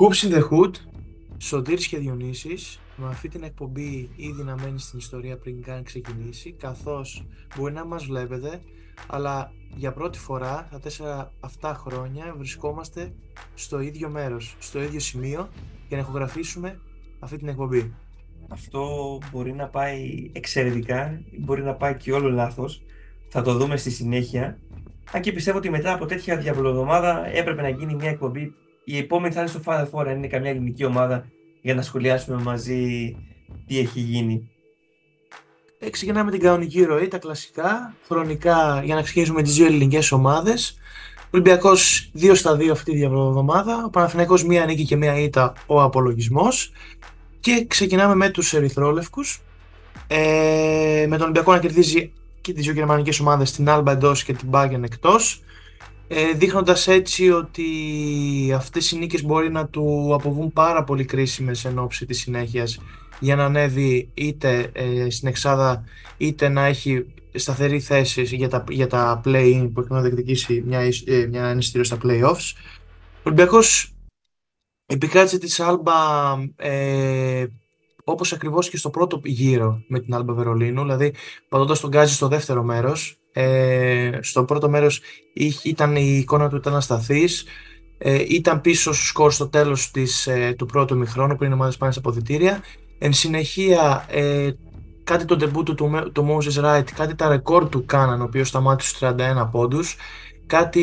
Hoops in the Hood, Σωτήρης και Διονύσης, με αυτή την εκπομπή ήδη να μένει στην ιστορία πριν καν ξεκινήσει, καθώς μπορεί να μας βλέπετε, αλλά για πρώτη φορά τα τέσσερα αυτά χρόνια βρισκόμαστε στο ίδιο μέρος, στο ίδιο σημείο για να ηχογραφήσουμε αυτή την εκπομπή. Αυτό μπορεί να πάει εξαιρετικά, μπορεί να πάει και όλο λάθος. Θα το δούμε στη συνέχεια. Αν και πιστεύω ότι μετά από τέτοια διαβολοδομάδα έπρεπε να γίνει μια εκπομπή. Η επόμενη θα είναι στο Final Four, αν είναι καμιά ελληνική ομάδα, για να σχολιάσουμε μαζί τι έχει γίνει. Ε, ξεκινάμε την κανονική ροή, τα κλασικά, χρονικά για να ξεκινήσουμε τις δύο ελληνικές ομάδες. Ο Ολυμπιακός 2 στα 2 αυτή τη διαβολοδομάδα, ο Παναθηναϊκός μία νίκη και μία ήττα ο απολογισμός και ξεκινάμε με τους Ερυθρόλευκους. Ε, με τον Ολυμπιακό να κερδίζει και τις δύο γερμανικές ομάδες, την Alba εντός και την Bayern εκτός. Ε, δείχνοντας έτσι ότι αυτές οι νίκες μπορεί να του αποβούν πάρα πολύ κρίσιμες εν ώψη της συνέχειας για να ανέβει είτε ε, στην Εξάδα είτε να έχει σταθερή θέση για τα, για τα play-in που έχει να διεκδικήσει μια, ε, μια στα play-offs. Ο Ολυμπιακός επικράτησε της Άλμπα ε, όπως ακριβώς και στο πρώτο γύρο με την Άλμπα Βερολίνου, δηλαδή πατώντας τον Γκάζι στο δεύτερο μέρος. Ε, στο πρώτο μέρος ήταν η εικόνα του ήταν ασταθής, ε, ήταν πίσω στο σκορ στο τέλος της, ε, του πρώτου μηχρόνου πριν οι ομάδες πάνε στα αποδητήρια. Εν συνεχεία ε, κάτι το ντεμπού του, του Moses Wright, κάτι τα ρεκόρ του κάναν, ο οποίος σταμάτησε στους 31 πόντους κάτι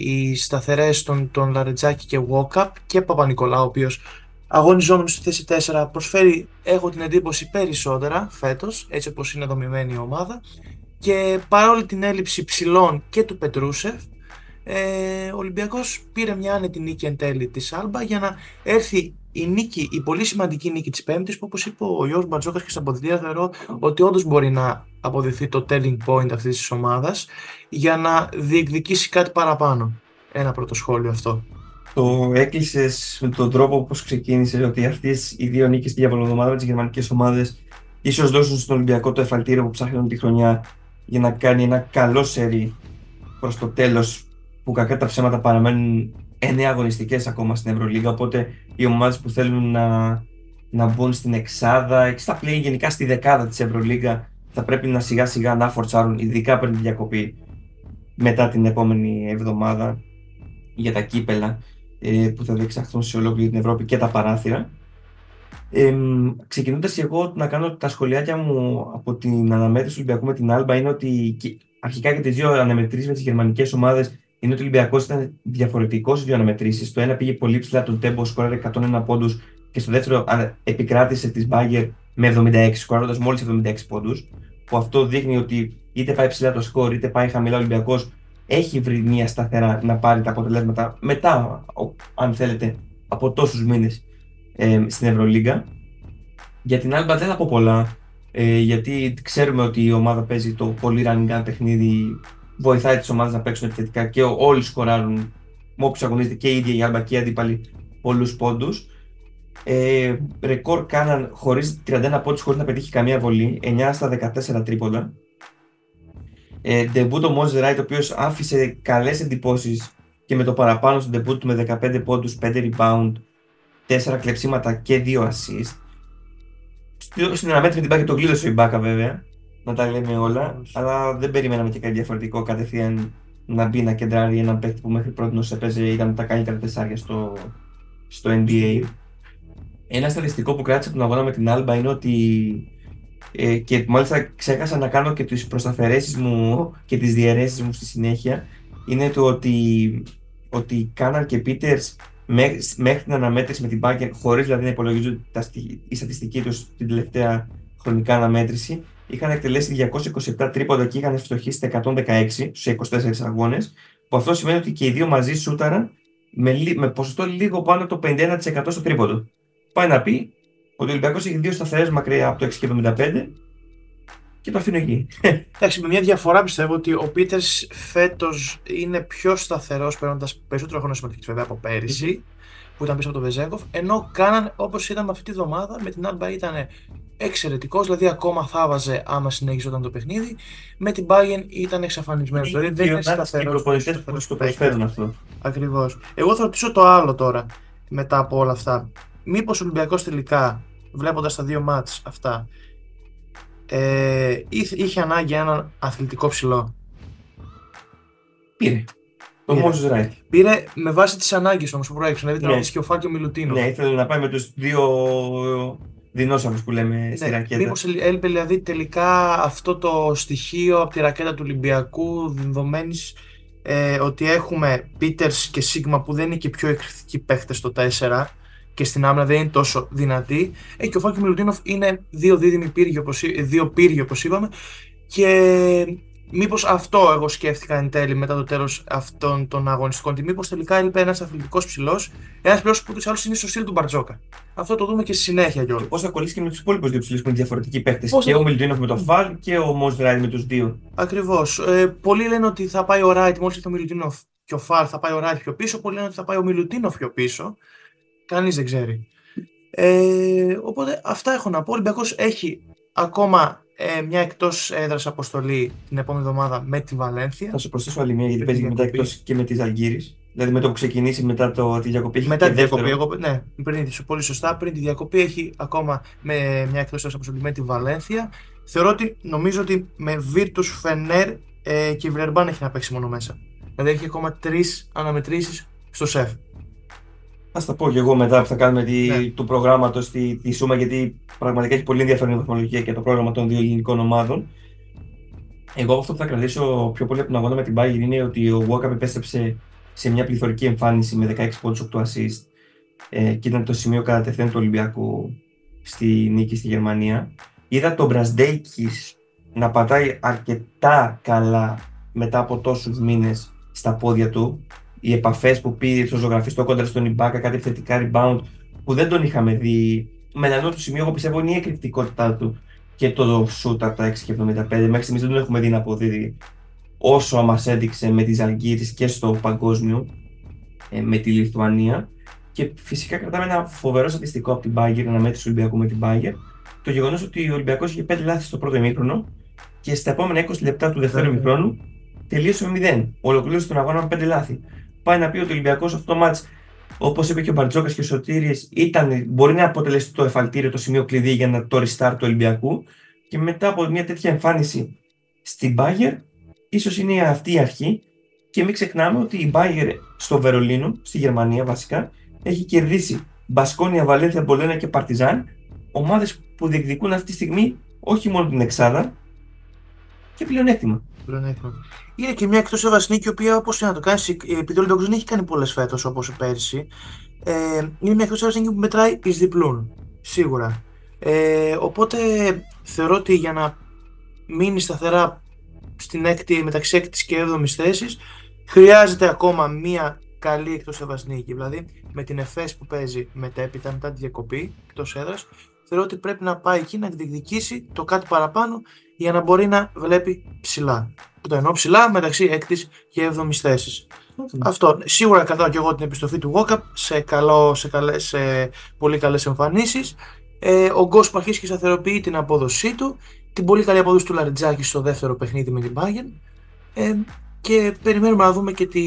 οι σταθερές των, των Λαρετζάκη και Walkup και Παπα-Νικολάου, ο οποίος αγωνιζόμενος στη θέση 4 προσφέρει, έχω την εντύπωση, περισσότερα φέτος, έτσι όπως είναι δομημένη η ομάδα και παρόλη την έλλειψη ψηλών και του Πετρούσεφ, ε, ο Ολυμπιακός πήρε μια άνετη νίκη εν τέλει της Άλμπα για να έρθει η νίκη, η πολύ σημαντική νίκη της Πέμπτης που όπως είπε ο Γιώργος Μπατζόκας και στα ποδητήρια θεωρώ ότι όντως μπορεί να αποδειχθεί το telling point αυτής της ομάδας για να διεκδικήσει κάτι παραπάνω. Ένα πρώτο σχόλιο αυτό. Το έκλεισες με τον τρόπο όπως ξεκίνησες ότι αυτές οι δύο νίκες στη διαβολοδομάδα με τις γερμανικές ομάδες ίσως δώσουν στον Ολυμπιακό το εφαλτήριο που ψάχνουν τη χρονιά για να κάνει ένα καλό σερί προς το τέλος που κακά τα ψέματα παραμένουν 9 αγωνιστικές ακόμα στην Ευρωλίγα. Οπότε οι ομάδες που θέλουν να, να μπουν στην εξάδα και στα πλέον γενικά στη δεκάδα της Ευρωλίγα θα πρέπει να σιγά σιγά να φορτσάρουν, ειδικά πριν τη διακοπή μετά την επόμενη εβδομάδα για τα κύπελα ε, που θα διεξαχθούν σε ολόκληρη την Ευρώπη και τα παράθυρα. Ε, Ξεκινώντας και εγώ να κάνω τα σχολιάκια μου από την αναμέτρηση του Ολυμπιακού με την Άλμπα, είναι ότι αρχικά και τις δύο αναμετρήσεις με τις γερμανικές ομάδες είναι ότι ο Ολυμπιακός ήταν διαφορετικός στις δύο αναμετρήσεις. Το ένα πήγε πολύ ψηλά τον τέμπο, σκόραρε 101 πόντους και στο δεύτερο επικράτησε τη Μπάγκερ με 76, σκοράροντας μόλις 76 πόντους. Που αυτό δείχνει ότι είτε πάει ψηλά το σκορ, είτε πάει χαμηλά ο Ολυμπιακός, έχει βρει μια σταθερά να πάρει τα αποτελέσματα μετά, αν θέλετε, από τόσους μήνες ε, στην Ευρωλίγκα. Για την Άλμπα δεν θα πω πολλά, ε, γιατί ξέρουμε ότι η ομάδα παίζει το πολύ running παιχνίδι, βοηθάει τις ομάδες να παίξουν επιθετικά και όλοι σκοράρουν με όποιους αγωνίζεται και η ίδια η Άλμπα και οι αντίπαλοι πολλούς πόντους. Ε, ρεκόρ κάναν χωρίς 31 πόντους χωρίς να πετύχει καμία βολή, 9 στα 14 τρίποντα. Ε, debut ο Moses Wright, ο οποίος άφησε καλές εντυπώσεις και με το παραπάνω στο debut του με 15 πόντους, 5 rebound, 4 κλεψίματα και 2 assist. Στην αναμέτρηση την Μπάκα τον κλείδωσε η Μπάκα βέβαια, να τα λέμε όλα, αλλά δεν περιμέναμε και κάτι διαφορετικό κατευθείαν να μπει να κεντράρει έναν παίκτη που μέχρι πρώτη έπαιζε, ήταν τα καλύτερα τεσσάρια στο, στο NBA. Ένα στατιστικό που κράτησε από τον αγώνα με την Άλμπα είναι ότι ε, και μάλιστα ξέχασα να κάνω και τις προσταφαιρέσεις μου και τις διαιρέσεις μου στη συνέχεια είναι το ότι, ότι Κάναν και Πίτερς μέχρι, την αναμέτρηση με την Bayern χωρίς δηλαδή να υπολογίζουν τα, η στατιστική τους την τελευταία χρονικά αναμέτρηση είχαν εκτελέσει 227 τρίποντα και είχαν ευστοχήσει 116 στους 24 αγώνες που αυτό σημαίνει ότι και οι δύο μαζί σούταραν με, με ποσοστό λίγο πάνω από το 51% στο τρίποντο. Πάει να πει ότι ο Ολυμπιακός έχει δύο σταθερές μακριά από το 6,75 και το αφήνω εκεί. Εντάξει, με μια διαφορά πιστεύω ότι ο Πίτερς φέτος είναι πιο σταθερός παίρνοντας περισσότερο χρόνο συμμετοχή βέβαια από πέρυσι που ήταν πίσω από τον Βεζέγκοφ. Ενώ κάναν όπως είδαμε αυτή τη βδομάδα με την Άλμπα ήταν εξαιρετικός, δηλαδή ακόμα θα βάζε άμα συνέχιζε το παιχνίδι. Με την Bayern ήταν εξαφανισμένος. Δηλαδή δεν είναι σταθερός. Οι προπονητέ που το προσφέρουν αυτό. Ακριβώς. Εγώ θα ρωτήσω το άλλο τώρα. μετά από όλα αυτά. Μήπως ο Ολυμπιακός τελικά, βλέποντας τα δύο μάτς αυτά, ε, είχε ανάγκη έναν αθλητικό ψηλό. Πήρε. Το Moses Wright. Πήρε με βάση τις ανάγκες όμως που προέκυψαν. Δηλαδή Ναι. ναι. και ο Φάκη ο Μιλουτίνος. Ναι, ήθελε να πάει με τους δύο δεινόσαυρους που λέμε στη ρακέτα. Μήπως έλειπε δηλαδή τελικά αυτό το στοιχείο από τη ρακέτα του Ολυμπιακού δεδομένης ε, ότι έχουμε Πίτερς και Σίγμα που δεν είναι και οι πιο εκρηκτικοί παίχτες στο 4 και στην άμυνα δεν είναι τόσο δυνατοί ε, και ο Φάκη Μιλουτίνοφ είναι δύο δίδυμοι πύργοι όπως, εί- δύο πύργοι όπως είπαμε και μήπως αυτό εγώ σκέφτηκα εν τέλει μετά το τέλος αυτών των αγωνιστικών ότι μήπως τελικά έλειπε ένας αθλητικός ψηλός ένας ψηλός που ούτως ή άλλως είναι στο στυλ του Μπαρτζόκα αυτό το δούμε και στη συνέχεια κιόλας Πώς θα κολλήσει και με τους υπόλοιπους δύο ψηλούς που είναι διαφορετικοί παίκτες; Πώς Και θα- ο Μιλτίνοφ με το Φαλ και ο Μος Ράιντ με τους δύο. Ακριβώς. Ε, πολλοί λένε ότι θα πάει ο Ράιτ μόλις έρθει ο Μιλουτίνοφ και ο Φαλ θα πάει ο Ράιτ πιο πίσω. Πολλοί λένε ότι θα πάει ο Μιλουτίνοφ πιο πίσω. Κανείς δεν ξέρει. Ε, οπότε αυτά έχω να πω. Ο Ολυμπιακός έχει ακόμα ε, μια εκτός έδρας αποστολή την επόμενη εβδομάδα με τη Βαλένθια. Θα σου προσθέσω άλλη μία γιατί Με παίζει τη μετά διακοπή. εκτός και με τη Ζαλγκύρης. Δηλαδή με το που ξεκινήσει μετά το, τη διακοπή. έχει Μετά και τη διακοπή, δεύτερο. εγώ, ναι, πριν, τη- πολύ σωστά, πριν τη διακοπή έχει ακόμα με μια εκτός έδρας αποστολή με τη Βαλένθια. Θεωρώ ότι, νομίζω ότι με Virtus, Fener ε, και Βιλερμπάν έχει να παίξει μόνο μέσα. Δηλαδή έχει ακόμα τρεις αναμετρήσεις στο σεφ. Θα στα πω και εγώ μετά που θα κάνουμε τη, Ναι. του προγράμματος τη, τη Σούμα γιατί πραγματικά έχει πολύ ενδιαφέρον η βαθμολογία και το πρόγραμμα των δύο ελληνικών ομάδων. Εγώ αυτό που θα κρατήσω πιο πολύ από τον αγώνα με την Bayern είναι ότι ο Walkup επέστρεψε σε μια πληθωρική εμφάνιση με 16 πόντους, 8 assist ε, και ήταν το σημείο κατά τεθέν του Ολυμπιακού στη νίκη στη Γερμανία. Είδα τον Μπρασντέικης να πατάει αρκετά καλά μετά από τόσους μήνες στα πόδια του. Οι επαφές που πήρε στο ζωγραφιστό κόντρα στον Ιμπάκα, κάτι θετικά rebound που δεν τον είχαμε δει. Με ένα του σημείο, εγώ πιστεύω, είναι η εκρηκτικότητά του και το shoot από τα 6 και 75. Μέχρι στιγμής δεν τον έχουμε δει να αποδίδει όσο μας έδειξε με τη Ζαλγκύρης και στο παγκόσμιο ε, με τη Λιθουανία. Και φυσικά κρατάμε ένα φοβερό στατιστικό από την Bayern, ένα μέτρηση του Ολυμπιακού με την Bayern. Το γεγονός ότι ο Ολυμπιακός είχε 5 λάθη στο πρώτο ημίχρονο και στα επόμενα 20 λεπτά του δεύτερου Βέβαια. ημίχρονου τελείωσε με 0. Ολοκλήρωσε τον αγώνα με 5 λάθη. Πάει να πει ότι ο Ολυμπιακός αυτό το μάτς, όπως είπε και ο Μπαρτζόκας και ο Σωτήρης, ήταν, μπορεί να αποτελέσει το εφαλτήριο, το σημείο κλειδί για να, το restart του Ολυμπιακού. Και μετά από μια τέτοια εμφάνιση στην Bayern, ίσως είναι αυτή η αρχή. Και μην ξεχνάμε ότι η Bayern στο Βερολίνο, στη Γερμανία βασικά, έχει κερδίσει Μπασκόνια, Βαλένθια, Μπολένα και Παρτιζάν, ομάδες που διεκδικούν αυτή τη στιγμή όχι μόνο την Εξάδα και πλεονέκτημα. Πλεονέκτημα. Είναι και μια εκτός έδρα νίκη, η οποία όπως να το κάνεις, επειδή ο Ολυμπιακό δεν έχει κάνει πολλές φέτος όπως πέρσι, ε, είναι μια εκτός έδρα νίκη που μετράει ει διπλούν. Σίγουρα. Ε, οπότε θεωρώ ότι για να μείνει σταθερά στην έκτη, μεταξύ 6 και 7η θέση, χρειάζεται ακόμα μια καλή εκτός έδρα νίκη. Δηλαδή με την ΕΦΕΣ που παίζει μετέπειτα, μετά τη διακοπή εκτός έδρας, θεωρώ ότι πρέπει να πάει εκεί να διεκδικήσει το κάτι παραπάνω για να μπορεί να βλέπει ψηλά. Που το εννοώ ψηλά μεταξύ 6η και 7η θέσης. Αυτό. Σίγουρα κρατάω και εγώ την επιστροφή του Walkup σε, καλό, σε, καλές, σε πολύ καλές εμφανίσεις. Ε, ο Γκος που αρχίζει και σταθεροποιεί την απόδοσή του. Την πολύ καλή απόδοση του Λαριτζάκη στο δεύτερο παιχνίδι με την Bayern. Ε, και περιμένουμε να δούμε και τι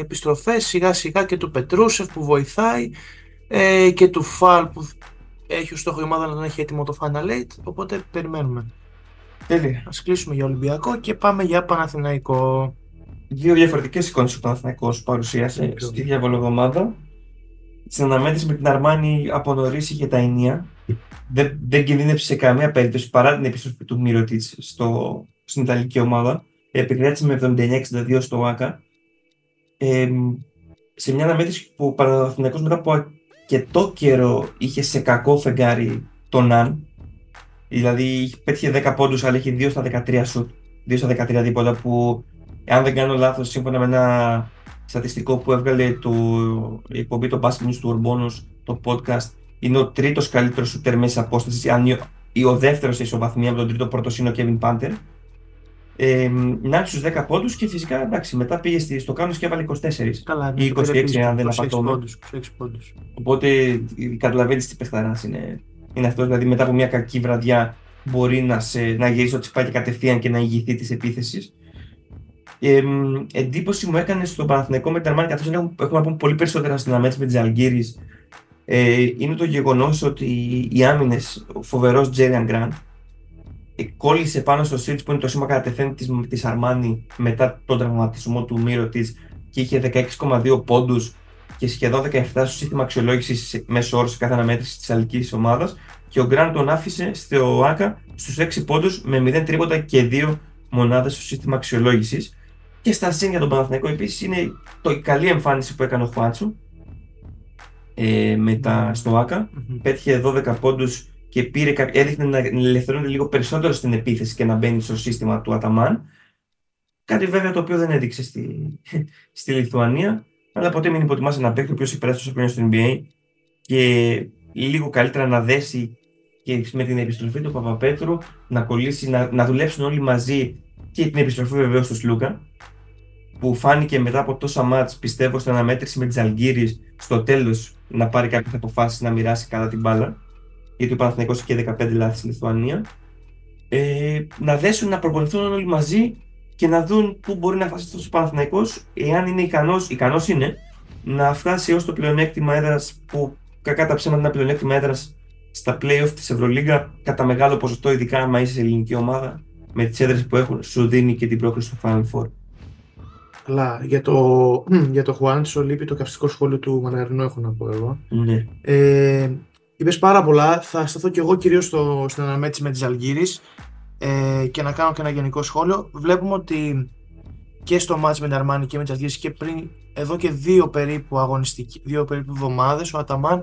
επιστροφές σιγά σιγά και του Πετρούσεφ που βοηθάει ε, και του Φαλ που έχει ως στόχο η ομάδα να τον έχει έτοιμο το Final Eight οπότε περιμένουμε. Τέλεια. Ας κλείσουμε για Ολυμπιακό και πάμε για Παναθηναϊκό. Δύο διαφορετικές εικόνες ο Παναθηναϊκός παρουσίασε Ακριβώς. στη διαβολοβδομάδα. Στην αναμέτρηση με την Αρμάνη από νωρίς είχε τα ενία. Δεν, δεν κινδύνεψε σε καμία περίπτωση παρά την επιστροφή του Μύρωτιτ στην Ιταλική ομάδα. Επικράτησε με 79-62 στο ΆΚΑ. Ε, σε μια αναμέτρηση που ο Παναθηναϊκός μετά από αρκετό καιρό είχε σε κακό φεγγάρι τον Αν. Δηλαδή πέτυχε 10 πόντους αλλά είχε 2 στα 13 σουτ. 2 στα 13 δίποτα που αν δεν κάνω λάθος σύμφωνα με ένα στατιστικό που έβγαλε το, η εκπομπή το Basket News του Ορμπόνος το podcast είναι ο τρίτος καλύτερος σούτερ μέσα απόστασης αν ή- ή ο δεύτερος σε ισοβαθμία με τον τρίτο πρώτος είναι ο Kevin Panther ε, να έχει στους 10 πόντους και φυσικά εντάξει μετά πήγες στη- στο Κάνος και έβαλε 24 Καλά, Ή 26 αν δεν 26 απατώμε. πόντους, 26 πόντους. Οπότε καταλαβαίνεις τι παιχταρά είναι, είναι αυτό. Δηλαδή, μετά από μια κακή βραδιά μπορεί να, σε, να γυρίσει το τσιπάκι κατευθείαν και να ηγηθεί της επίθεσης. Ε, μ, εντύπωση μου έκανε στον Παναθηναϊκό με την Αρμάνη, καθώς έχουμε, έχουμε να πούμε πολύ περισσότερα στην αμέτρηση με τη Αλγύρη ε, είναι το γεγονός ότι οι άμυνες, ο φοβερός Τζέριαν Γκραντ, ε, κόλλησε πάνω στο Σίτς που είναι το σήμα κατά της, της Αρμάνι μετά τον τραυματισμό του Μύρο της και είχε 16,2 πόντους και σχεδόν 17 στο σύστημα αξιολόγησης μέσω όρο σε κάθε αναμέτρηση της αλληλική ομάδας. Και ο Γκραντ τον άφησε στο ΑΚΑ στους 6 πόντους με 0 τρίποτα και 2 μονάδες στο σύστημα αξιολόγησης. Και στα συν για τον Παναθηναϊκό επίσης είναι το, η καλή εμφάνιση που έκανε ο Χουάτσου ε, με τα, στο ΑΚΑ. Mm-hmm. Πέτυχε 12 πόντους και πήρε, έδειχνε να ελευθερώνεται λίγο περισσότερο στην επίθεση και να μπαίνει στο σύστημα του Αταμάν. Κάτι βέβαια το οποίο δεν έδειξε στη, στη Λιθουανία, αλλά ποτέ μην υποτιμάς ένα παίκτη ο οποίος έχει περάσει τόσο χρόνια στο NBA και λίγο καλύτερα να δέσει και με την επιστροφή του Παπαπέτρου να κολλήσει, να, να δουλέψουν όλοι μαζί και την επιστροφή βεβαίως του Σλούκα που φάνηκε μετά από τόσα μάτς πιστεύω στην αναμέτρηση με τις Αλγύρης στο τέλος να πάρει κάποιες αποφάσεις να μοιράσει καλά την μπάλα γιατί ο Παναθηναϊκός είχε 15 λάθη στη Λιθουανία ε, να δέσουν να προπονηθούν όλοι μαζί και να δουν πού μπορεί να φτάσει αυτός ο Παναθηναϊκός εάν είναι ικανός, ικανός είναι να φτάσει ως το πλεονέκτημα έδρας που κακά τα ψέματα είναι πλεονέκτημα έδρας στα playoff της Ευρωλίγα κατά μεγάλο ποσοστό ειδικά άμα είσαι ελληνική ομάδα με τις έδρες που έχουν σου δίνει και την πρόκληση στο Final Four. Καλά. Για το, για το Χουάντσο λείπει το καυστικό σχόλιο του Μαναρινού, έχω να πω εγώ. Ναι. Ε, Είπες πάρα πολλά. Θα σταθώ και εγώ κυρίως στην αναμέτρηση με τη Αλγύρη ε, και να κάνω και ένα γενικό σχόλιο. Βλέπουμε ότι και στο μάτς με την Αρμάνη και με τη Αλγύρη και πριν εδώ και δύο περίπου αγωνιστικοί, δύο περίπου εβδομάδες, ο Αταμάν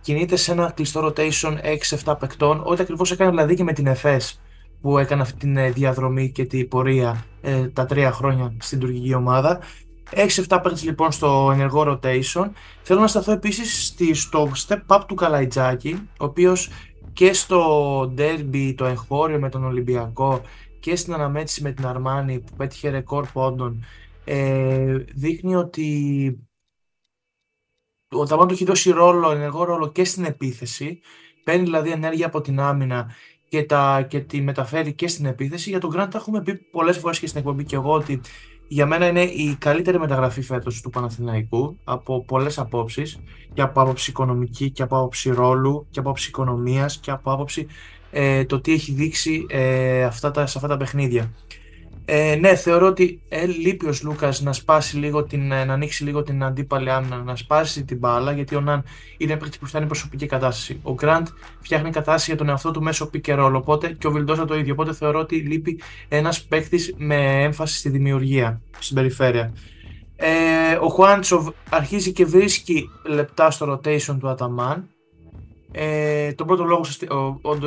κινείται σε ένα κλειστό rotation 6-7 παικτών, ό,τι ακριβώς έκανε δηλαδή και με την ΕΦΕΣ που έκανε αυτή τη ε, διαδρομή και την πορεία ε, τα τρία χρόνια στην τουρκική ομάδα. 6-7 παίκτες λοιπόν στο ενεργό rotation. Θέλω να σταθώ επίσης στο step up του Καλαϊτζάκη, ο οποίος και στο derby το εγχώριο με τον Ολυμπιακό και στην αναμέτρηση με την Αρμάνη που πέτυχε ρεκόρ πόντων ε, δείχνει ότι ο Ταμάν του έχει δώσει ρόλο, ενεργό ρόλο και στην επίθεση παίρνει δηλαδή ενέργεια από την άμυνα και, τα, και τη μεταφέρει και στην επίθεση. Για τον Grant έχουμε πει πολλές φορές και στην εκπομπή και εγώ ότι για μένα είναι η καλύτερη μεταγραφή φέτος του Παναθηναϊκού από πολλές απόψεις και από άποψη οικονομική και από άποψη ρόλου και από άποψη οικονομίας και από άποψη ε, το τι έχει δείξει ε, αυτά τα, σε αυτά τα παιχνίδια. Ε, ναι, θεωρώ ότι ε, λείπει ο Λούκα να σπάσει λίγο την, ε, να ανοίξει λίγο την αντίπαλη άμυνα, να σπάσει την μπάλα, γιατί ο Ναν είναι παίκτης που φτάνει προσωπική κατάσταση. Ο Γκραντ φτιάχνει κατάσταση για τον εαυτό του μέσω pick and roll, οπότε και ο Βιλντόσα το ίδιο. Οπότε θεωρώ ότι λείπει ένας παίκτης με έμφαση στη δημιουργία, στην περιφέρεια. Ε, ο Χουάντσοβ αρχίζει και βρίσκει λεπτά στο rotation του Αταμάν. Ε, τον πρώτο λόγο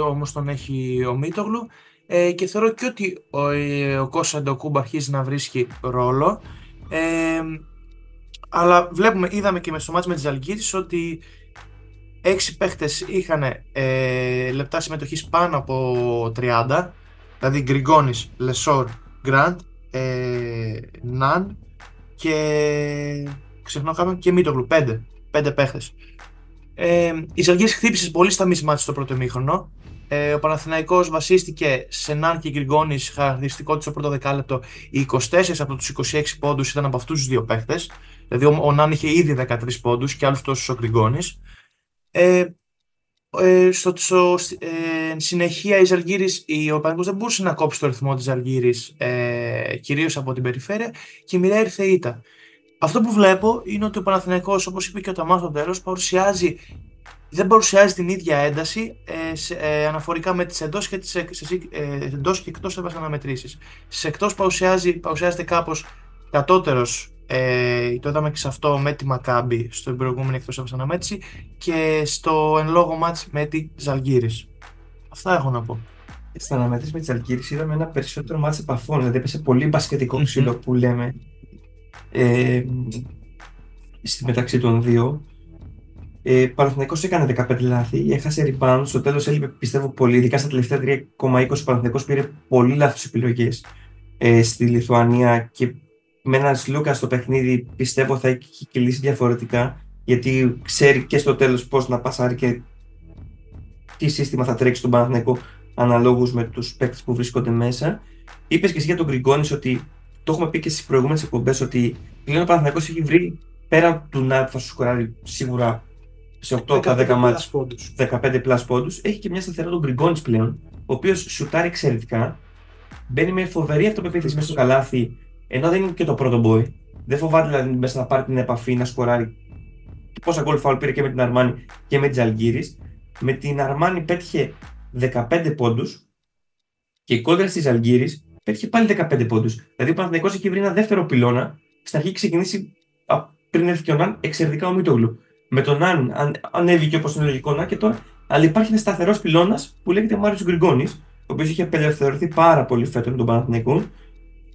όμως τον έχει ο Μίτογλου ε, και θεωρώ και ότι ο, ε, ο Κώστα Ντοκούμπ αρχίζει να βρίσκει ρόλο. Ε, αλλά βλέπουμε, είδαμε και με στο ματς με τη Ζαλγκίρις ότι έξι παίχτες είχαν ε, λεπτά συμμετοχής πάνω από 30 δηλαδή Γκριγκόνης, Λεσόρ, Γκραντ, ε, Ναν και ξεχνώ κάποιο και Μίτογλου, πέντε, πέντε παίχτες. Ε, η Ζαλγκίρις χτύπησε πολύ στα μισή στο πρώτο ημίχρονο ε, ο Παναθηναϊκός βασίστηκε σε Ναν και Γκριγκόνης, χαρακτηριστικό τους στο πρώτο δεκάλεπτο. Οι 24 από τους 26 πόντους ήταν από αυτούς τους δύο παίχτε. Δηλαδή ο, ο Ναν είχε ήδη 13 πόντους και άλλους τόσους ο Γκριγκόνης. Ε, ε, στο, στο, ε, συνεχεία η Ζαλγύρης, ο Παναθηναϊκός δεν μπορούσε να κόψει το ρυθμό της Ζαλγύρης ε, κυρίως από την περιφέρεια και η μοιραία ήρθε ήττα. Αυτό που βλέπω είναι ότι ο Παναθηναϊκός, όπως είπε και ο Ταμάς στο τέλος, παρουσιάζει δεν παρουσιάζει την ίδια ένταση ε, σε, ε, αναφορικά με τις εντός και, τις, ε, εντός και εκτός έβασαν αναμετρήσεις. Στις εκτός παρουσιάζει, παρουσιάζεται κάπως κατώτερος, ε, το είδαμε και σε αυτό με τη Μακάμπη στο προηγούμενο εκτός έβασαν αναμέτρηση και στο εν λόγω μάτς με τη Ζαλγύρης. Αυτά έχω να πω. Στα αναμέτρηση με τη Ζαλγύρης είδαμε ένα περισσότερο μάτς επαφών, δηλαδή έπεσε πολύ μπασκετικό ξύλο που λέμε ε, στη μεταξύ των δύο ε, Παναθηναϊκός έκανε 15 λάθη, έχασε rebound, στο τέλος έλειπε πιστεύω πολύ, ειδικά στα τελευταία 3,20 ο Παναθηναϊκός πήρε πολύ λάθος επιλογές ε, στη Λιθουανία και με έναν Σλούκα στο παιχνίδι πιστεύω θα έχει κυλήσει διαφορετικά γιατί ξέρει και στο τέλος πώς να πασάρει και τι σύστημα θα τρέξει στον Παναθηναϊκό αναλόγως με τους παίκτες που βρίσκονται μέσα. Είπες και εσύ για τον Γκριγκόνης ότι το έχουμε πει και στις προηγούμενες εκπομπές ότι πλέον ο Παναθηναϊκός έχει βρει πέραν του να θα σου σκοράρει σίγουρα σε 8 από τα 10 ματς πόντους. 15 plus πόντους. Έχει και μια σταθερά τον Γκριγκόνης πλέον, ο οποίος σουτάρει εξαιρετικά. Μπαίνει με φοβερή αυτοπεποίθηση μέσα στο καλάθι, ενώ δεν είναι και το πρώτο boy. Δεν φοβάται δηλαδή μέσα να πάρει την επαφή, να σκοράρει. Πόσα γκολ φάουλ πήρε και με την Αρμάνη και με την Αλγύρης. Με την Αρμάνη πέτυχε 15 πόντους και η κόντρα τη Αλγύρης πέτυχε πάλι 15 πόντους. Δηλαδή ο Παναθηναϊκός έχει βρει ένα δεύτερο πυλώνα. Στην αρχή ξεκινήσει α, πριν έρθει και ο Ναν εξαιρετικά ο Μίτογλου. Με τον Ναν αν, ανέβηκε όπως είναι λογικό να και τώρα. Αλλά υπάρχει ένας σταθερός πυλώνας που λέγεται Μάριος Γκριγκόνης, ο οποίος είχε απελευθερωθεί πάρα πολύ φέτος με τον Παναθηναϊκό.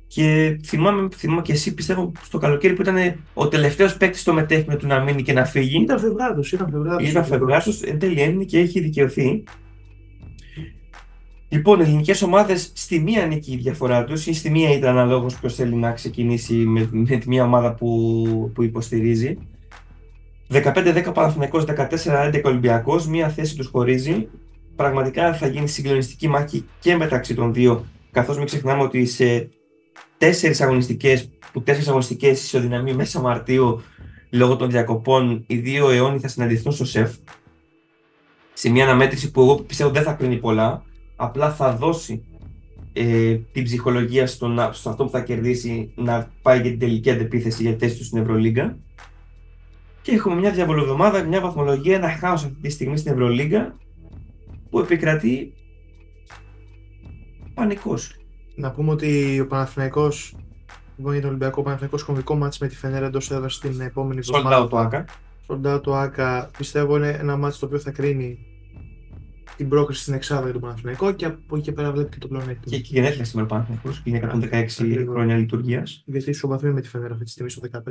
Και θυμάμαι, θυμάμαι και εσύ πιστεύω στο καλοκαίρι που ήταν ο τελευταίος παίκτης στο μετέχνιο του να μείνει και να φύγει. Ήταν φευγάτος, ήταν φευγάτος. Ήταν φευγάτο, εν τέλει έμεινε και έχει δικαιωθεί. Λοιπόν, ελληνικές ομάδες στη μία νίκη η διαφορά τους ή στη μία ήταν αναλόγως ποιος θέλει να ξεκινήσει με, με τη μία ομάδα που, που υποστηρίζει. 15-10 Παναθηναϊκός, 14-11 Ολυμπιακός, μία θέση τους χωρίζει. Πραγματικά θα γίνει συγκλονιστική μάχη και μεταξύ των δύο, καθώς μην ξεχνάμε ότι σε τέσσερις αγωνιστικές, που τέσσερις αγωνιστικές ισοδυναμεί μέσα Μαρτίου λόγω των διακοπών, οι δύο αιώνιοι θα συναντηθούν στο ΣΕΦ. Σε μια αναμέτρηση που εγώ πιστεύω δεν θα κρίνει πολλά, απλά θα δώσει ε, την ψυχολογία στον, στο αυτό που θα κερδίσει να πάει για την τελική αντεπίθεση για θέση του στην Ευρωλίγκα. Και έχουμε μια διαβολοβδομάδα, μια βαθμολογία, ένα χάος αυτή τη στιγμή στην Ευρωλίγκα που επικρατεί πανικός. Να πούμε ότι ο Παναθηναϊκός Λοιπόν, για τον Ολυμπιακό Παναθηναϊκός κομβικό μάτς με τη Φενέρα εντός έδρας στην επόμενη εβδομάδα. Sold out το ΆΚΑ. Sold out το ΆΚΑ. Πιστεύω είναι ένα μάτς το οποίο θα κρίνει την πρόκριση στην Εξάδα για τον Παναθηναϊκό και από εκεί και πέρα βλέπει και το πλεονέκτημα. Και, και γενέθλια σήμερα Παναθηναϊκός, και είναι 116 Ακριβώς. χρόνια λειτουργίας. Γιατί ισοβαθμεί με τη Φενέρα αυτή τη στιγμή στο 15-10.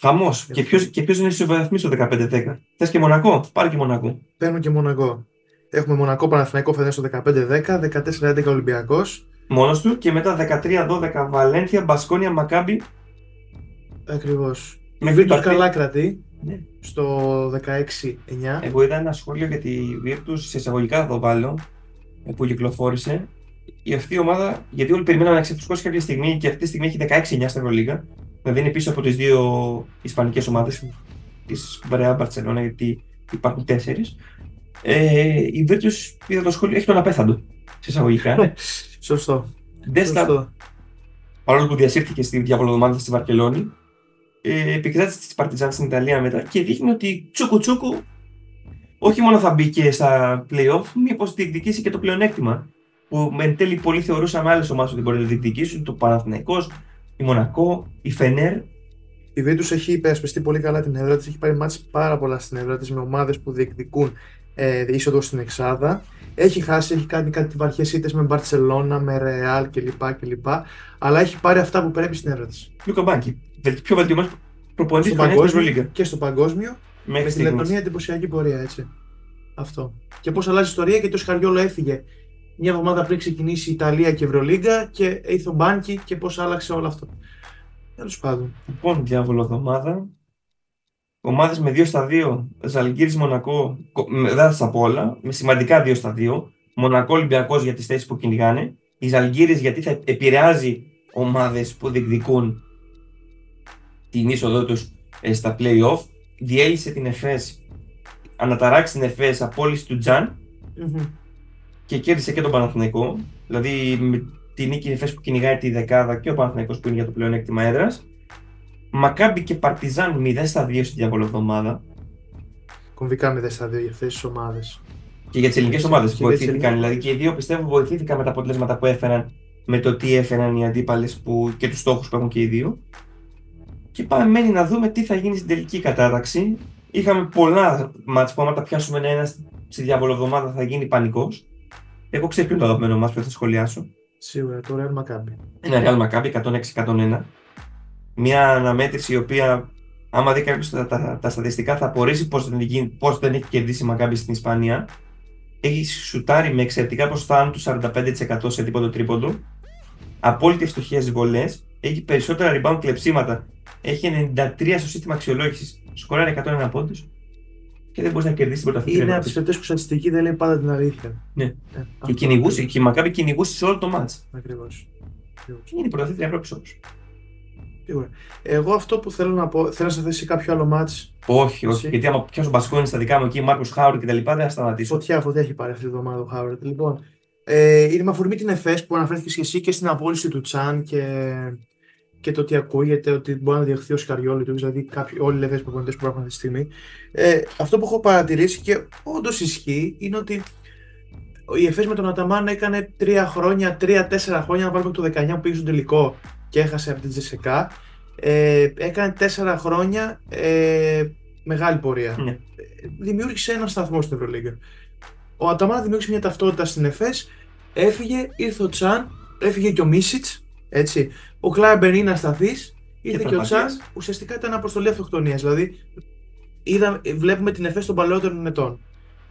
Χαμός. Και ποιο και ποιος είναι ισοβαθμί στο 15-10. Θες και Μονακό; Πάρε και Μονακό. Παίρνω και Μονακό. Έχουμε Μονακό Παναθηναϊκό Φενέρα στο 15-10, 14-11 Ολυμπιακός. Μόνος του και μετά 13-12 Βαλένθια, Μπασκόνια, Μακάμπι. Ακριβώς. Η Μέχρι Virtus το καλά κρατεί Ναι. στο 16-9. Εγώ είδα ένα σχόλιο για τη Virtus σε εισαγωγικά θα το βάλω ε, που κυκλοφόρησε. Η αυτή η ομάδα, γιατί όλοι περιμέναμε να ξεφουσκώσει κάποια στιγμή και αυτή τη στιγμή έχει 16-9 στην Ευρωλίγα. Δηλαδή είναι πίσω από τις δύο Ισπανικές ομάδες της Βρεά Μπαρσελόνα, γιατί υπάρχουν τέσσερις. Ε, η Virtus, είδα το σχόλιο, έχει τον απέθαντο. Σε εισαγωγικά. Σωστό. Ντέστα, Σωστό. παρόλο που διασύρθηκε στη διαβολοδομάδα στη Βαρκελόνη, ε, επικράτησε τη Παρτιζάν στην Ιταλία μετά και δείχνει ότι τσούκου τσούκου όχι μόνο θα μπει και στα playoff, μήπως διεκδικήσει και το πλεονέκτημα. Που εν τέλει πολλοί θεωρούσαν άλλες ομάδες ότι μπορεί να το διεκδικήσουν, το Παναθηναϊκός, η Μονακό, η Φενέρ. Η Virtus έχει υπερασπιστεί πολύ καλά την έδρα της. Έχει πάρει μάτς πάρα πολλά στην έδρα της με ομάδες που διεκδικούν ε, είσοδο στην Εξάδα. Έχει χάσει, έχει κάνει κάτι βαριές ήττες με Μπαρσελόνα, με Ρεάλ κλπ. κλπ. Αλλά έχει πάρει αυτά που πρέπει στην έδρα της. Λούκα Μπάνκι. Βελ- Πιο βελτιωμένος προπονητής Στο του χρονιά στην παγκόσμιο Ευρωλίγκα. και στο παγκόσμιο. Μέχρι Με στη στιγμής. Λετωνία εντυπωσιακή πορεία, έτσι. Αυτό. Και πώς αλλάζει η ιστορία γιατί ο Σκαριόλο έφυγε μια εβδομάδα πριν ξεκινήσει η Ιταλία και η Ευρωλίγκα και ήρθε ο Μπάνκι και πώς άλλαξε όλο αυτό. Τέλος πάντων. Λοιπόν, διαβολοδομάδα. Ομάδες με 2 στα 2. Ζαλγκύρης Μονακό. κο- με- Δεν θα στα πω όλα. Με σημαντικά 2 στα 2. Μονακό Ολυμπιακός για τις θέσεις που κυνηγάνε. Οι Ζαλγκύρης γιατί θα επηρεάζει ομάδες που διεκδικούν την είσοδό τους στα playoff. Διέλυσε την ΕΦΕΣ. Αναταράξει την ΕΦΕΣ απόλυση του Τζαν Μμμ. Και κέρδισε και τον Παναθηναϊκό. Δηλαδή με τη νίκη ΕΦΕΣ που κυνηγάει τη δεκάδα και ο Παναθηναϊκός που είναι για το πλεονέκτημα έδρας. Μακάμπι και Παρτιζάν 0 στα 2 στη διαβολοβδομάδα. Κομβικά με στα δύο για αυτές τις ομάδες. Και για τις ελληνικές Και ομάδε για τις βοηθήθηκαν. ελληνικές. Δηλαδή και οι δύο πιστεύω βοηθήθηκαν με τα αποτελέσματα που έφεραν, με το τι έφεραν οι αντίπαλες και τους στόχους που έχουν και οι δύο. Και πάμε μένει να δούμε τι θα γίνει στην τελική κατάταξη. Είχαμε πολλά μάτς που άμα τα πιάσουμε ένα-ένα στη διαβολοβδομάδα θα γίνει πανικός. Εγώ ξέρω ποιο είναι το αγαπημένο μας που θα σχολιάσω. Σίγουρα το Real Maccabi. Ένα Real Maccabi 106-101. Μια αναμέτρηση η οποία, άμα δει κάποιος τα, τα, τα στατιστικά, θα απορρίσει πώς δεν, γίνει- πώς δεν έχει κερδίσει η Maccabi στην Ισπανία. Έχει σουτάρει με εξαιρετικά ποσοστά άνω του 45% σε τίποτα τρίποντο. Απόλυτη ευστοχία στις βολές. Έχει περισσότερα rebound κλεψίματα. Έχει 93 στο σύστημα αξιολόγησης. Σκοράρει 101 πόντους. Και δεν μπορείς να κερδίσεις την Είναι πρωταθλήτρια. από τι περιπτώσει που η στατιστική δεν λέει πάντα την αλήθεια. Ναι. Ε, Και κυνηγούσες, και η Maccabi κυνηγούσες σε όλο το match. Ακριβώς. Και είναι η πρωταθλήτρια Ευρώπης όμως. Σίγουρα. Εγώ αυτό που θέλω να πω, θέλω να σε θέσει κάποιο άλλο μάτς. Όχι, όχι. Εσύ. Γιατί άμα πιάσω μπασκόνι στα δικά μου εκεί, Μάρκος Χάουρ και τα λοιπά, δεν θα σταματήσω. Φωτιά, φωτιά έχει πάρει αυτή τη βδομάδα ο Χάουαρτ. Λοιπόν, ε, είναι με αφορμή την ΕΦΕΣ που αναφέρθηκε και εσύ και στην απόλυση του Τσάν και, και το ότι ακούγεται ότι μπορεί να διαχθεί ο Σκαριόλη του, δηλαδή κάποιοι, όλοι οι ελεύθεροι προπονητέ που υπάρχουν αυτή τη στιγμή. Ε, αυτό που έχω παρατηρήσει και όντως ισχύει είναι ότι η ΕΦΕΣ με τον Αταμάν έκανε τρία χρόνια, τρία-τέσσερα χρόνια, να βάλουμε το 19 που πήγε στο τελικό και έχασε από την Τζεσεκά. Ε, έκανε τέσσερα χρόνια ε, μεγάλη πορεία Ναι. δημιούργησε ένα σταθμό στην Ευρωλίγκα. Ο Αταμάν δημιούργησε μια ταυτότητα στην ΕΦΕΣ, έφυγε, ήρθε ο Τσάν, έφυγε και ο Μίσιτς, έτσι. Ο Κλάιμπερ είναι ασταθής, ήρθε και, ο Τσάν, τραυματίας. ουσιαστικά ήταν αποστολή αυτοκτονίας. Δηλαδή, είδα, βλέπουμε την ΕΦΕΣ των παλαιότερων ετών.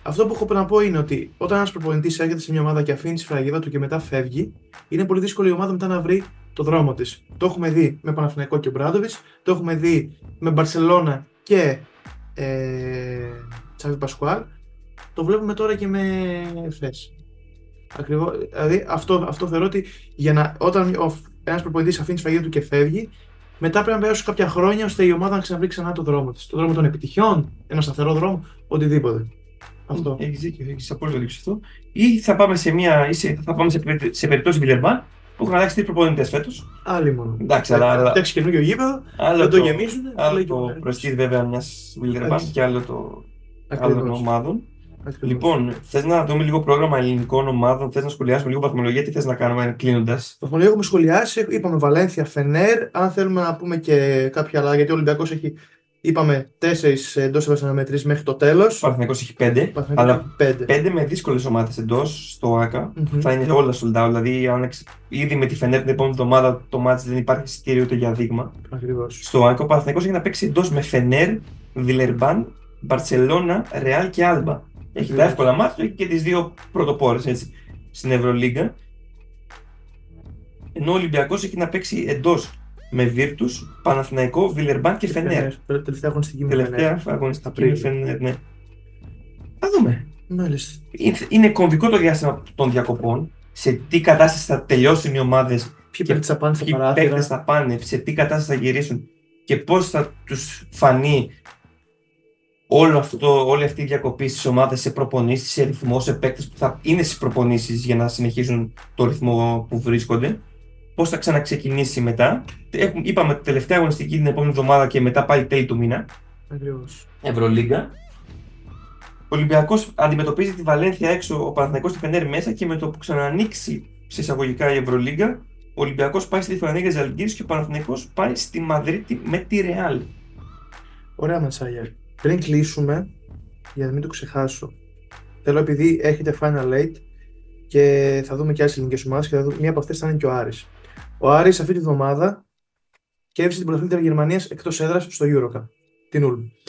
Αυτό που έχω να πω είναι ότι όταν ένας προπονητής έρχεται σε μια ομάδα και αφήνει τη σφραγίδα του και μετά φεύγει, είναι πολύ δύσκολο η ομάδα μετά να βρει το δρόμο της. Το έχουμε δει με Παναθηναϊκό και Μπράντοβιτ, το έχουμε δει με Μπαρσελόνα και ε, Τσάβι Πασκουάλ. Το βλέπουμε τώρα και με ΕΦΕΣ. Ακριβώς, δηλαδή αυτό, αυτό θεωρώ ότι για να, όταν ένας προπονητής αφήνει τη σφραγίδα του και φεύγει, μετά πρέπει να περάσουν κάποια χρόνια ώστε η ομάδα να ξαναβρει ξανά το δρόμο της. Το δρόμο των επιτυχιών, ένα σταθερό δρόμο, οτιδήποτε. Αυτό. Έχεις δίκιο, έχεις απόλυτο δίκιο σε αυτό. Ή θα πάμε σε, μια, ή σε, θα πάμε σε, περι- σε περιπτώσεις Βιλερμπάν που έχουν αλλάξει τρεις προπονητές φέτος. Άλλοι μόνο. Εντάξει, αλλά- αλλά- Εντάξει, καινούριο γήπεδο, Άλλο δεν το το, γεμίζουν. άλλο λέει και το ο- προστήρ βέβαια μιας Βιλερμπάν Εντάξει. και άλλο το Ακριβώς. άλλων ομάδων. Ακριβώς. Λοιπόν, θες να δούμε λίγο πρόγραμμα ελληνικών ομάδων, θες να σχολιάσουμε λίγο βαθμολογία, τι θες να κάνουμε κλείνοντας; Το βαθμολογία έχουμε σχολιάσει. Είπαμε Βαλένθια, Φενέρ. Αν θέλουμε να πούμε και κάποια άλλα, γιατί ο Ολυμπιακός έχει, είπαμε, τέσσερις εντός έδρας αναμετρήσεις μέχρι το τέλος. Ο Παναθυνικό έχει πέντε, αλλά πέντε. πέντε με δύσκολες ομάδες εντός στο ΑΚΑ. Μμμ. Θα είναι όλα sold out. Δηλαδή, αν εξ- ήδη με τη Φενέρ την επόμενη εβδομάδα το μάτι δεν υπάρχει εισιτήριο ούτε για δείγμα. Ακριβώς. Στο ΑΚΑ ο Παναθυνικό έχει να παίξει εντός με Φενέρ, Βιλερμπάν, Μπαρσελόνα, Ρεάλ και Άλμπα. Έχει τα Ακριβώς. εύκολα μάτια και τις δύο πρωτοπόρες στην Ευρωλίγκα. Ενώ ο Ολυμπιακός έχει να παίξει εντός με Βίρτους, Παναθηναϊκό, Βιλερμπάν και Φενέρ. Τελευταία αγωνιστική με Τελευταία Φενέρ. αγωνιστική με Απρίλιο. Φενέρ, ναι. Θα δούμε. Μάλιστα. Είναι- Είναι κομβικό το διάστημα των διακοπών. Σε τι κατάσταση θα τελειώσουν οι ομάδες, Ποιοι Και παίκτες θα πάνε στα ποιοι παράθυρα. παίκτες θα πάνε, σε τι κατάσταση θα γυρίσουν και πώς θα τους φανεί όλο αυτό, όλη αυτή η διακοπή στις ομάδες σε προπονήσεις, σε ρυθμός, σε παίκτες που θα είναι στις προπονήσεις για να συνεχίζουν το ρυθμό που βρίσκονται. Πώς θα ξαναξεκινήσει μετά. Έχουμε, είπαμε τελευταία αγωνιστική την επόμενη εβδομάδα και μετά πάλι τέλη του μήνα. Ακριβώς. Ευρωλίγκα. Ο Ολυμπιακός αντιμετωπίζει τη Βαλένθια έξω, ο Παναθηναϊκός τη Φενέρ μέσα και με το που ξανανοίξει σε εισαγωγικά η Ευρωλίγκα, ο Ολυμπιακός πάει στη Λιθουανία Ζαλγκύρης και ο Παναθηναϊκός πάει στη Μαδρίτη με τη Ρεάλ. Ωραία Ματσάγια. Πριν κλείσουμε, για να μην το ξεχάσω, θέλω επειδή έχετε Final Eight και θα δούμε και άλλες ελληνικές ομάδες και θα δούμε, μία από αυτές θα είναι και ο Άρης. Ο Άρης αυτή τη βδομάδα κέρδισε την πρωταθλήτρια Γερμανίας εκτός έδρας στο Eurocup, την Ulm.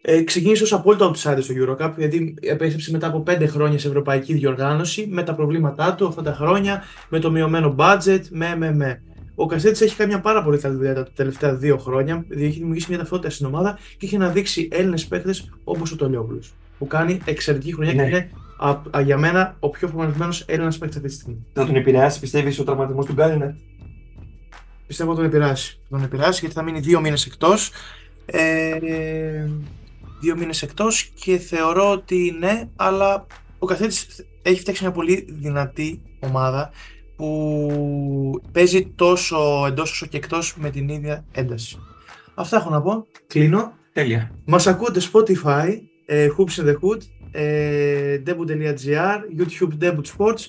Ε, ξεκίνησε ως απόλυτο outsider στο Eurocup, γιατί επέστρεψε μετά από 5 χρόνια σε ευρωπαϊκή διοργάνωση, με τα προβλήματά του αυτά τα χρόνια, με το μειωμένο budget, με, με, με. Ο Καστέτη έχει κάνει μια πάρα πολύ καλή δουλειά τα τελευταία δύο χρόνια, δηλαδή έχει δημιουργήσει μια ταυτότητα στην ομάδα και έχει αναδείξει Έλληνες παίχτε όπως ο Τολιόπουλος. Που κάνει εξαιρετική χρονιά Ναι. και είναι α, α, για μένα ο πιο προγραμματισμένο Έλληνας παίκτης αυτή τη στιγμή. Θα τον επηρεάσει, πιστεύεις, ο τραυματισμός του Γκάλινετ. Πιστεύω τον επηρεάσει. Τον επηρεάσει γιατί θα μείνει δύο μήνες εκτός. Ε, δύο μήνες εκτός και θεωρώ ότι ναι, αλλά ο καθένα έχει φτιάξει μια πολύ δυνατή ομάδα που παίζει τόσο εντός όσο και εκτός με την ίδια ένταση. Αυτά έχω να πω. Κλείνω. Τέλεια. Μας ακούτε Spotify, ε, Hoops in the Hood, ε, debut.gr, YouTube Debut Sports,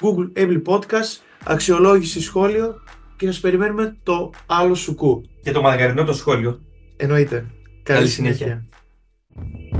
Google Apple Podcast, αξιολόγηση σχόλιο και σας περιμένουμε το άλλο σουκού. Και το μαργαρινό το σχόλιο. Εννοείται. Καλή, Καλή συνέχεια. συνέχεια.